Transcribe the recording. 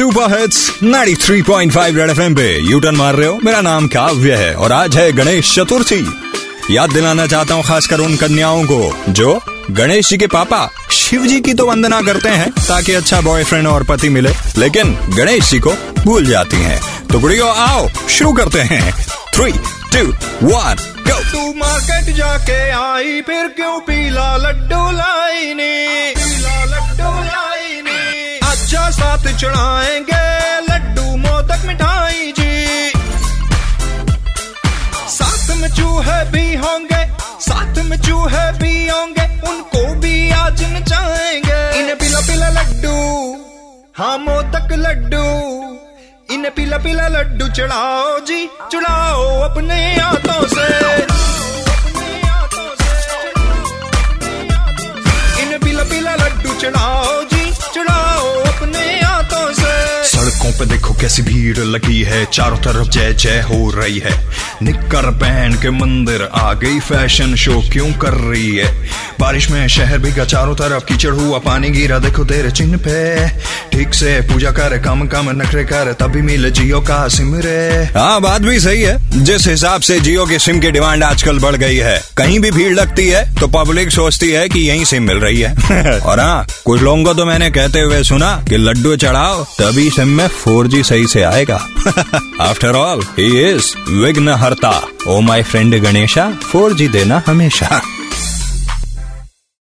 Super hits 93.5 red FM पे U turn मार रहे हो। मेरा नाम काव्य है और आज है गणेश चतुर्थी। याद दिलाना चाहता हूँ खासकर उन कन्याओं को जो गणेश जी के पापा, शिव जी की तो वंदना करते हैं ताकि अच्छा बॉयफ्रेंड और पति मिले, लेकिन गणेश जी को भूल जाती हैं। तो गुड़ियो, आओ, शुरू करते हैं। थ्री टू वन गो तू मार्केट जाके आई, फिर क्यों पीला लड्डू लाई ने साथ चढ़ाएँगे, लड्डू मोदक मिठाई जी। साथ में चूहे भी होंगे, साथ में चूहे भी होंगे, उनको भी आज नचाएँगे। इन्हें पीला पीला लड्डू हाँ मोदक लड्डू। इन्हें पीला पीला लड्डू चढ़ाओ जी, चढ़ाओ अपने हाथों से। इन्हें पीला पीला लड्डू चढ़ाओ पे देखो कैसी भीड़ लगी है। चारों तरफ़ जय जय हो रही है। निकर पहन के मंदिर आ गई फ़ैशन शो क्यों कर रही है? बारिश में शहर भीगा चारों तरफ़ कीचड़ हुआ पानी गिरा देखो तेरे चिन्ह पे। ठीक से पूजा कर कम कम नखरे कर तभी मिले जियो का सिम रे। हाँ बात भी सही है। जिस हिसाब से जियो के सिम की डिमांड आजकल बढ़ गई है कहीं भी भीड़ लगती है तो पब्लिक सोचती है कि यही सिम मिल रही है। और हाँ कुछ लोगों को तो मैंने कहते हुए सुना कि लड्डू चढ़ाओ तभी सिम में 4G सही से आएगा। आफ्टर ऑल ही इज़ विघ्न हरता oh my friend Ganesha 4G देना हमेशा।